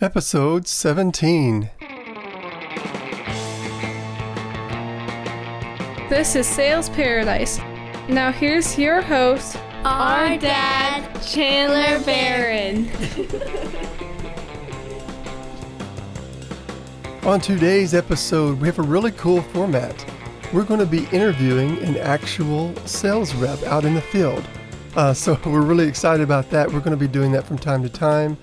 Episode 17. This is Sales Paradise. Now here's your host, Our dad, Chandler Barron. On today's episode, we have a really cool format. We're going to be interviewing an actual sales rep out in the field. Uh, so we're really excited about that. We're going to be doing that from time to time,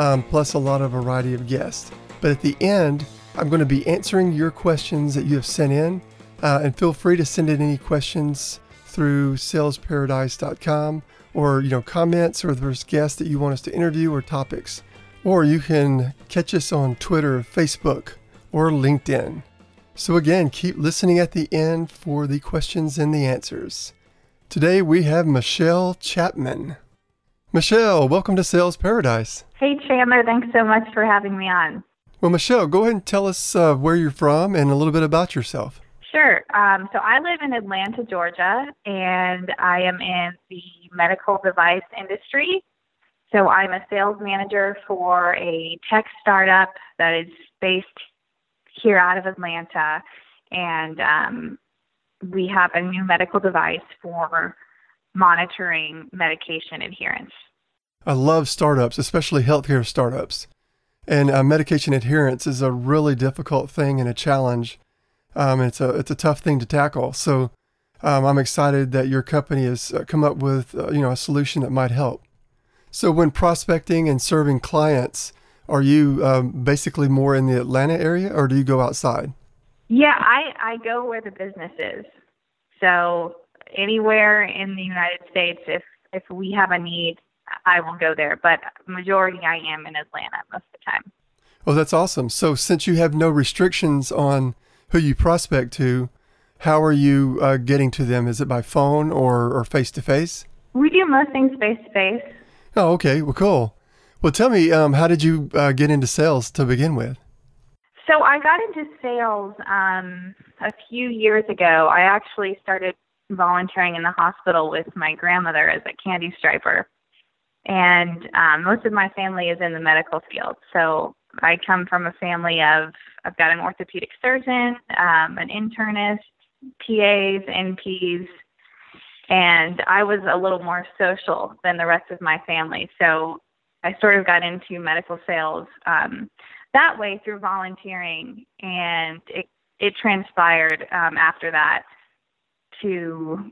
um, plus a lot of variety of guests. But at the end, I'm going to be answering your questions that you have sent in. Uh, and feel free to send in any questions through salesparadise.com or you know comments or there's guests that you want us to interview or topics. Or you can catch us on Twitter, Facebook, or LinkedIn. So again, keep listening at the end for the questions and the answers. Today we have Michelle Chapman. Michelle, welcome to Sales Paradise. Hey, Chandler. Thanks so much for having me on. Well, Michelle, go ahead and tell us uh, where you're from and a little bit about yourself. Sure. Um, so I live in Atlanta, Georgia, and I am in the medical device industry. So I'm a sales manager for a tech startup that is based here out of Atlanta, and um, we have a new medical device for monitoring medication adherence. I love startups, especially healthcare startups. And uh, medication adherence is a really difficult thing and a challenge. Um, it's a it's a tough thing to tackle. So um, I'm excited that your company has uh, come up with uh, you know a solution that might help. So when prospecting and serving clients, are you um, basically more in the Atlanta area, or do you go outside? Yeah, I, I go where the business is. So anywhere in the United States, if if we have a need, I will go there. But majority, I am in Atlanta most of the time. Oh, that's awesome. So since you have no restrictions on who you prospect to, how are you uh, getting to them? Is it by phone or or face to face? We do most things face to face. Oh, okay. Well, cool. Well, tell me, um, how did you uh, get into sales to begin with? So I got into sales um, a few years ago. I actually started volunteering in the hospital with my grandmother as a candy striper, and um, most of my family is in the medical field. So I come from a family of I've got an orthopedic surgeon, um, an internist, PAs, NPs, and I was a little more social than the rest of my family. So I sort of got into medical sales um, that way through volunteering, and it it transpired um, after that to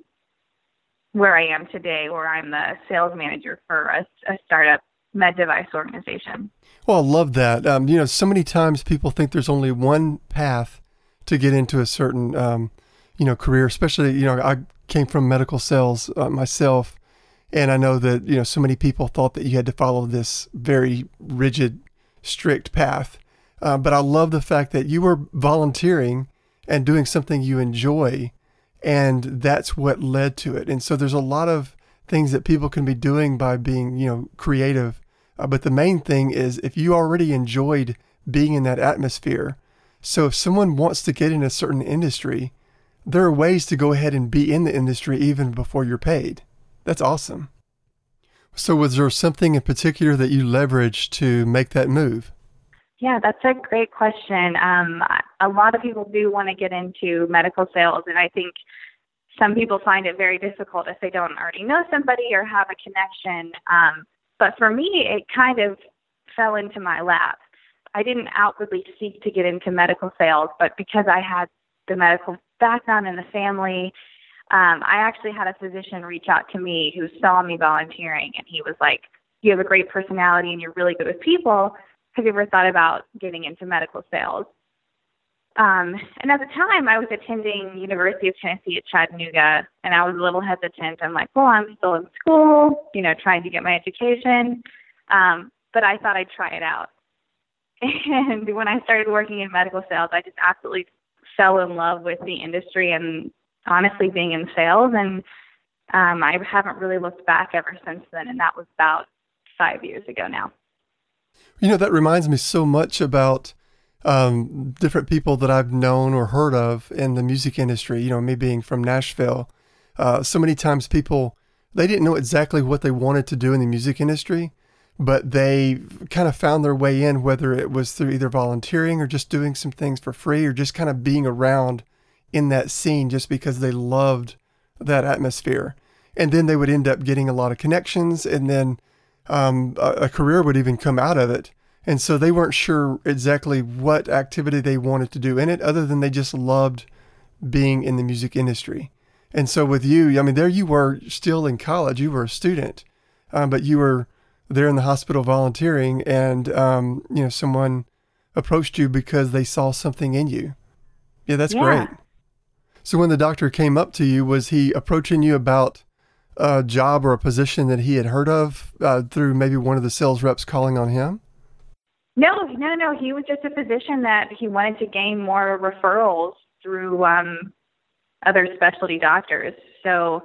where I am today, where I'm the sales manager for a, a startup med device organization. Well, I love that. Um, you know, so many times people think there's only one path to get into a certain, um, you know, career. Especially, you know, I came from medical sales uh, myself, and I know that you know so many people thought that you had to follow this very rigid, strict path. Uh, but I love the fact that you were volunteering and doing something you enjoy, and that's what led to it. And so there's a lot of things that people can be doing by being, you know, creative. Uh, but the main thing is if you already enjoyed being in that atmosphere. So if someone wants to get in a certain industry, there are ways to go ahead and be in the industry even before you're paid. That's awesome. So was there something in particular that you leveraged to make that move? Yeah, that's a great question. Um, a lot of people do want to get into medical sales, and I think some people find it very difficult if they don't already know somebody or have a connection. Um, but for me, it kind of fell into my lap. I didn't outwardly seek to get into medical sales, but because I had the medical background in the family, um, I actually had a physician reach out to me who saw me volunteering, and he was like, "You have a great personality, and you're really good with people. Have you ever thought about getting into medical sales?" Um, and at the time, I was attending University of Tennessee at Chattanooga, and I was a little hesitant. I'm like, well, I'm still in school, you know, trying to get my education. Um, but I thought I'd try it out. And when I started working in medical sales, I just absolutely fell in love with the industry and honestly being in sales. And um, I haven't really looked back ever since then. And that was about five years ago now. You know, that reminds me so much about um, different people that I've known or heard of in the music industry. You know, me being from Nashville, uh, so many times people they didn't know exactly what they wanted to do in the music industry, but they kind of found their way in, whether it was through either volunteering or just doing some things for free or just kind of being around in that scene just because they loved that atmosphere. And then they would end up getting a lot of connections, and then um, a, a career would even come out of it. And so they weren't sure exactly what activity they wanted to do in it, other than they just loved being in the music industry. And so with you, I mean, there you were still in college, you were a student, um, but you were there in the hospital volunteering, and um, you know someone approached you because they saw something in you. Yeah, that's Yeah. great. So when the doctor came up to you, was he approaching you about a job or a position that he had heard of uh, through maybe one of the sales reps calling on him? No, no, no. He was just a physician that he wanted to gain more referrals through um, other specialty doctors. So,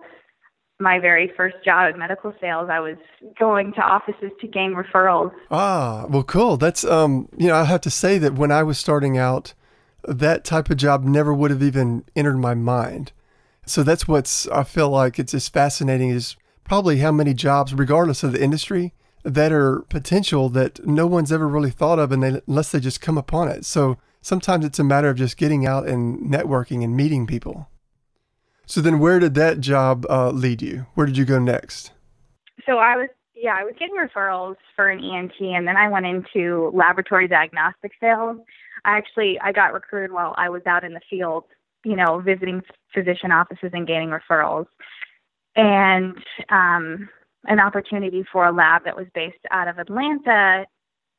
my very first job at medical sales, I was going to offices to gain referrals. Ah, well, cool. That's um, you know, I have to say that when I was starting out, that type of job never would have even entered my mind. So that's what's I feel like it's as fascinating is probably how many jobs, regardless of the industry, that are potential that no one's ever really thought of, and they, unless they just come upon it. So sometimes it's a matter of just getting out and networking and meeting people. So then, where did that job uh, lead you? Where did you go next? So I was, yeah, I was getting referrals for an ENT, and then I went into laboratory diagnostic sales. I actually I got recruited while I was out in the field, you know, visiting physician offices and gaining referrals, and um, an opportunity for a lab that was based out of Atlanta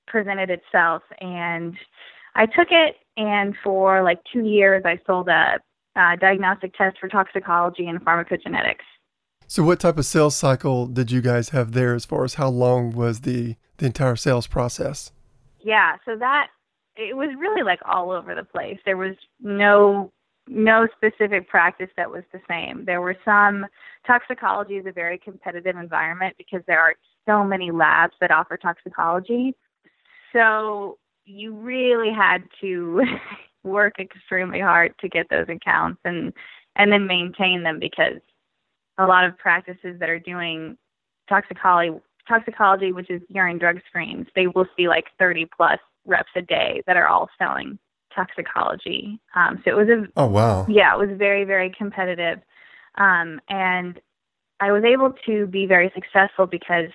presented itself, and I took it. And for like two years, I sold a, uh diagnostic test for toxicology and pharmacogenetics. So, what type of sales cycle did you guys have there as far as how long was the, the entire sales process? yeah so that it was really like all over the place there was no no specific practice that was the same. There were some toxicology is a very competitive environment because there are so many labs that offer toxicology. So you really had to work extremely hard to get those accounts and and then maintain them because a lot of practices that are doing toxicology toxicology, which is urine drug screens, they will see like 30 plus reps a day that are all selling toxicology. Um, so it was a Oh, wow. yeah, it was very very competitive, um, and I was able to be very successful because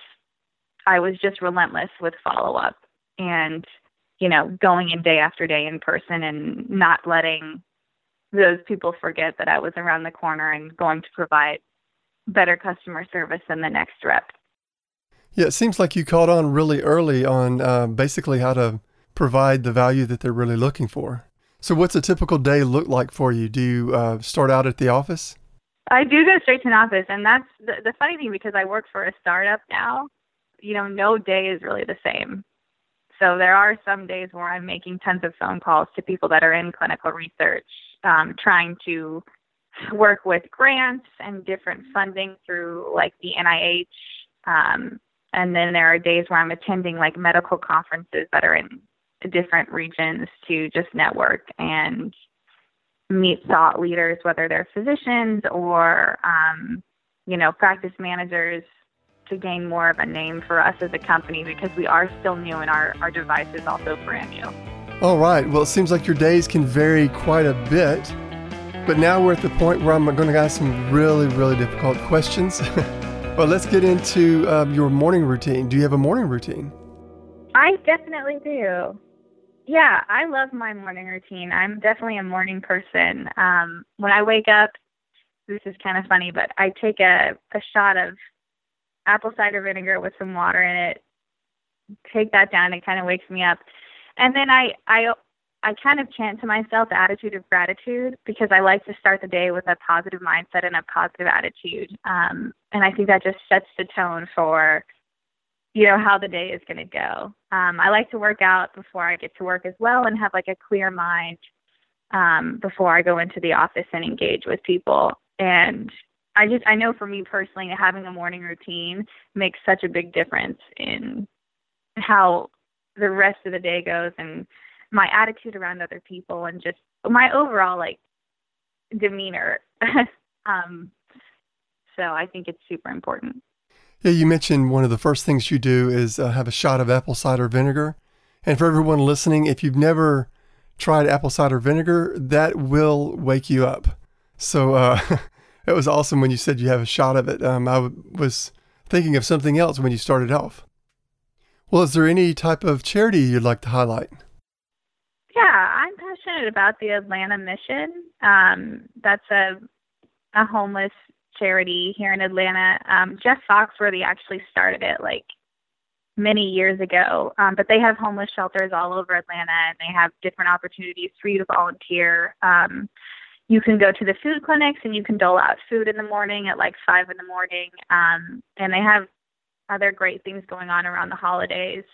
I was just relentless with follow up and you know going in day after day in person and not letting those people forget that I was around the corner and going to provide better customer service than the next rep. Yeah, it seems like you caught on really early on uh, basically how to provide the value that they're really looking for. So, what's a typical day look like for you? Do you uh, start out at the office? I do go straight to an office, and that's the, the funny thing because I work for a startup now. You know, no day is really the same. So there are some days where I'm making tons of phone calls to people that are in clinical research, um, trying to work with grants and different funding through like the NIH. Um, and then there are days where I'm attending like medical conferences that are in different regions to just network and meet thought leaders, whether they're physicians or, um, you know, practice managers to gain more of a name for us as a company because we are still new and our, our device is also brand new. All right. Well, it seems like your days can vary quite a bit. But now we're at the point where I'm going to ask some really, really difficult questions. well, let's get into um, your morning routine. Do you have a morning routine? I definitely do. Yeah, I love my morning routine. I'm definitely a morning person. Um, when I wake up, this is kind of funny, but I take a, a shot of apple cider vinegar with some water in it. Take that down. It kind of wakes me up, and then I I I kind of chant to myself the attitude of gratitude because I like to start the day with a positive mindset and a positive attitude. Um, and I think that just sets the tone for you know how the day is going to go. Um, I like to work out before I get to work as well and have like a clear mind um, before I go into the office and engage with people. And I just I know for me personally, having a morning routine makes such a big difference in how the rest of the day goes and my attitude around other people and just my overall like demeanor. um, so I think it's super important. Yeah, you mentioned one of the first things you do is uh, have a shot of apple cider vinegar. And for everyone listening, if you've never tried apple cider vinegar, that will wake you up. So uh, it was awesome when you said you have a shot of it. Um, I w- was thinking of something else when you started off. Well, is there any type of charity you'd like to highlight? Yeah, I'm passionate about the Atlanta Mission. Um, that's a a homeless charity here in Atlanta. Um, Jeff Foxworthy actually started it like many years ago, um, but they have homeless shelters all over Atlanta, and they have different opportunities for you to volunteer. Um, you can go to the food clinics and you can dole out food in the morning at like five in the morning, um, and they have other great things going on around the holidays.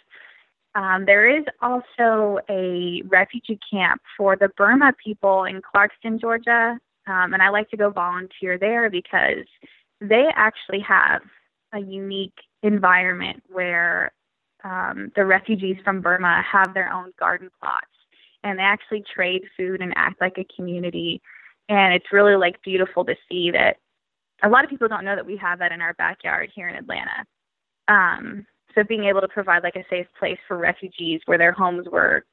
Um, there is also a refugee camp for the Burma people in Clarkston, Georgia, um, and I like to go volunteer there because they actually have a unique environment where um, the refugees from Burma have their own garden plots and they actually trade food and act like a community. And it's really like beautiful to see that a lot of people don't know that we have that in our backyard here in Atlanta. Um, so being able to provide like a safe place for refugees where their homes were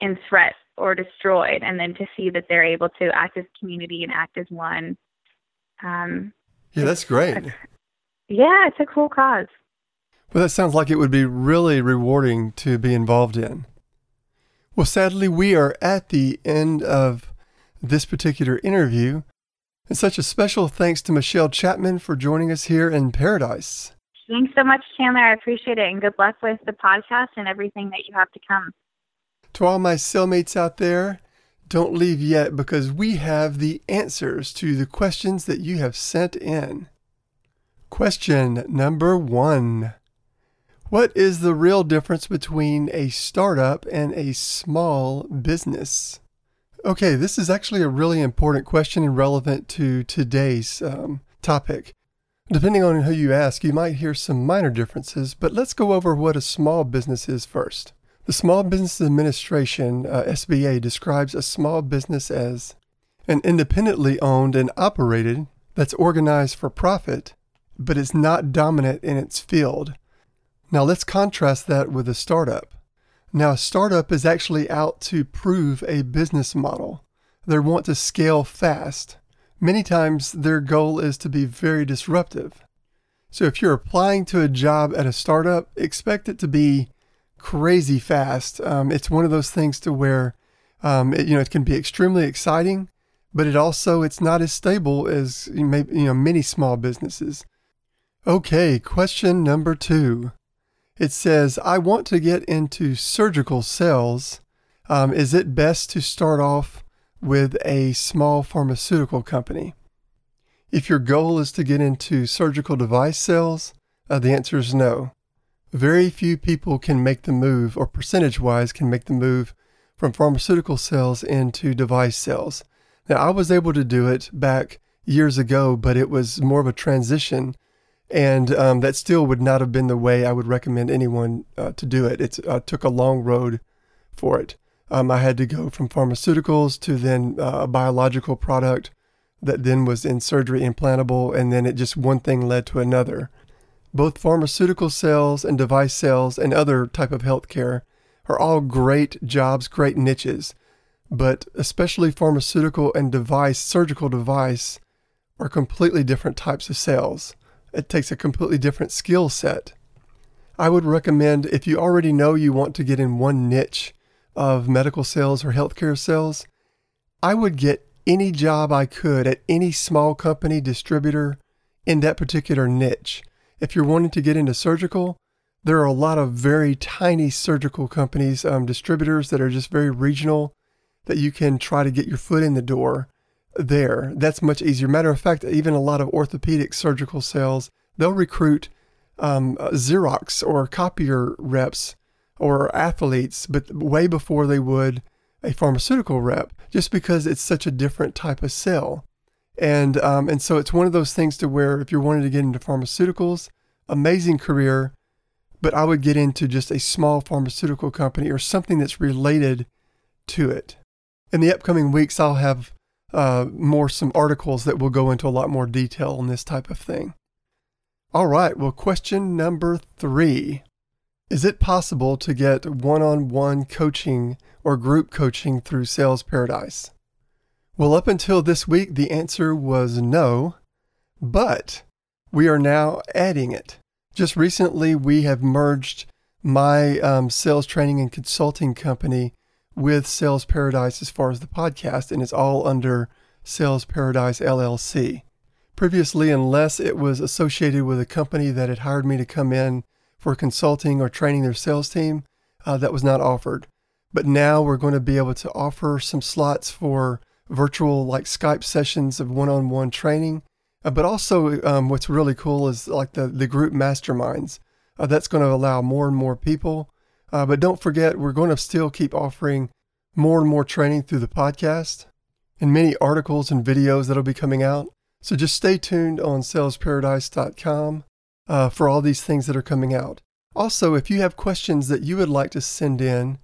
in threat or destroyed, and then to see that they're able to act as community and act as one. Um, yeah, that's great. Yeah, it's a cool cause. Well, that sounds like it would be really rewarding to be involved in. Well, sadly, we are at the end of this particular interview. And such a special thanks to Michelle Chapman for joining us here in Paradise. Thanks so much, Chandler. I appreciate it. And good luck with the podcast and everything that you have to come. To all my cellmates out there, don't leave yet because we have the answers to the questions that you have sent in. Question number one What is the real difference between a startup and a small business? Okay, this is actually a really important question and relevant to today's um, topic. Depending on who you ask, you might hear some minor differences, but let's go over what a small business is first. The Small Business Administration, uh, SBA, describes a small business as an independently owned and operated that's organized for profit, but is not dominant in its field. Now let's contrast that with a startup. Now, a startup is actually out to prove a business model. They want to scale fast. Many times their goal is to be very disruptive. So if you're applying to a job at a startup, expect it to be crazy fast. Um, it's one of those things to where um, it, you know it can be extremely exciting, but it also it's not as stable as you, you know many small businesses. Okay, question number two. It says, I want to get into surgical sales. Um, is it best to start off with a small pharmaceutical company? If your goal is to get into surgical device sales, uh, the answer is no. Very few people can make the move, or percentage wise, can make the move from pharmaceutical sales into device sales. Now, I was able to do it back years ago, but it was more of a transition, and um, that still would not have been the way I would recommend anyone uh, to do it. It uh, took a long road for it. Um, I had to go from pharmaceuticals to then uh, a biological product that then was in surgery implantable, and then it just one thing led to another both pharmaceutical sales and device sales and other type of healthcare are all great jobs, great niches, but especially pharmaceutical and device, surgical device, are completely different types of sales. It takes a completely different skill set. I would recommend if you already know you want to get in one niche of medical sales or healthcare sales, I would get any job I could at any small company distributor in that particular niche if you're wanting to get into surgical, there are a lot of very tiny surgical companies, um, distributors that are just very regional that you can try to get your foot in the door there. That's much easier. Matter of fact, even a lot of orthopedic surgical sales, they'll recruit um, uh, Xerox or copier reps or athletes, but way before they would a pharmaceutical rep, just because it's such a different type of sale. And um, and so it's one of those things to where if you're wanting to get into pharmaceuticals, amazing career, but I would get into just a small pharmaceutical company or something that's related to it. In the upcoming weeks, I'll have uh, more some articles that will go into a lot more detail on this type of thing. All right, well, question number three Is it possible to get one on one coaching or group coaching through Sales Paradise? Well, up until this week, the answer was no, but we are now adding it. Just recently, we have merged my um, sales training and consulting company with Sales Paradise as far as the podcast, and it's all under Sales Paradise LLC. Previously, unless it was associated with a company that had hired me to come in for consulting or training their sales team, uh, that was not offered. But now we're going to be able to offer some slots for virtual, like Skype sessions of one on one training. Uh, but also, um, what's really cool is like the, the group masterminds. Uh, that's going to allow more and more people. Uh, but don't forget, we're going to still keep offering more and more training through the podcast and many articles and videos that'll be coming out. So just stay tuned on salesparadise.com uh, for all these things that are coming out. Also, if you have questions that you would like to send in,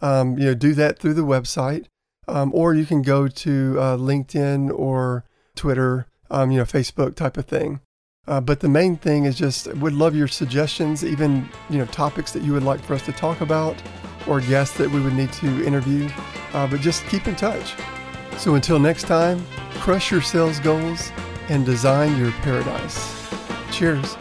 um, you know, do that through the website, um, or you can go to uh, LinkedIn or Twitter, um, you know, Facebook type of thing. Uh, but the main thing is just would love your suggestions, even you know topics that you would like for us to talk about, or guests that we would need to interview. Uh, but just keep in touch. So until next time, crush your sales goals and design your paradise. Cheers.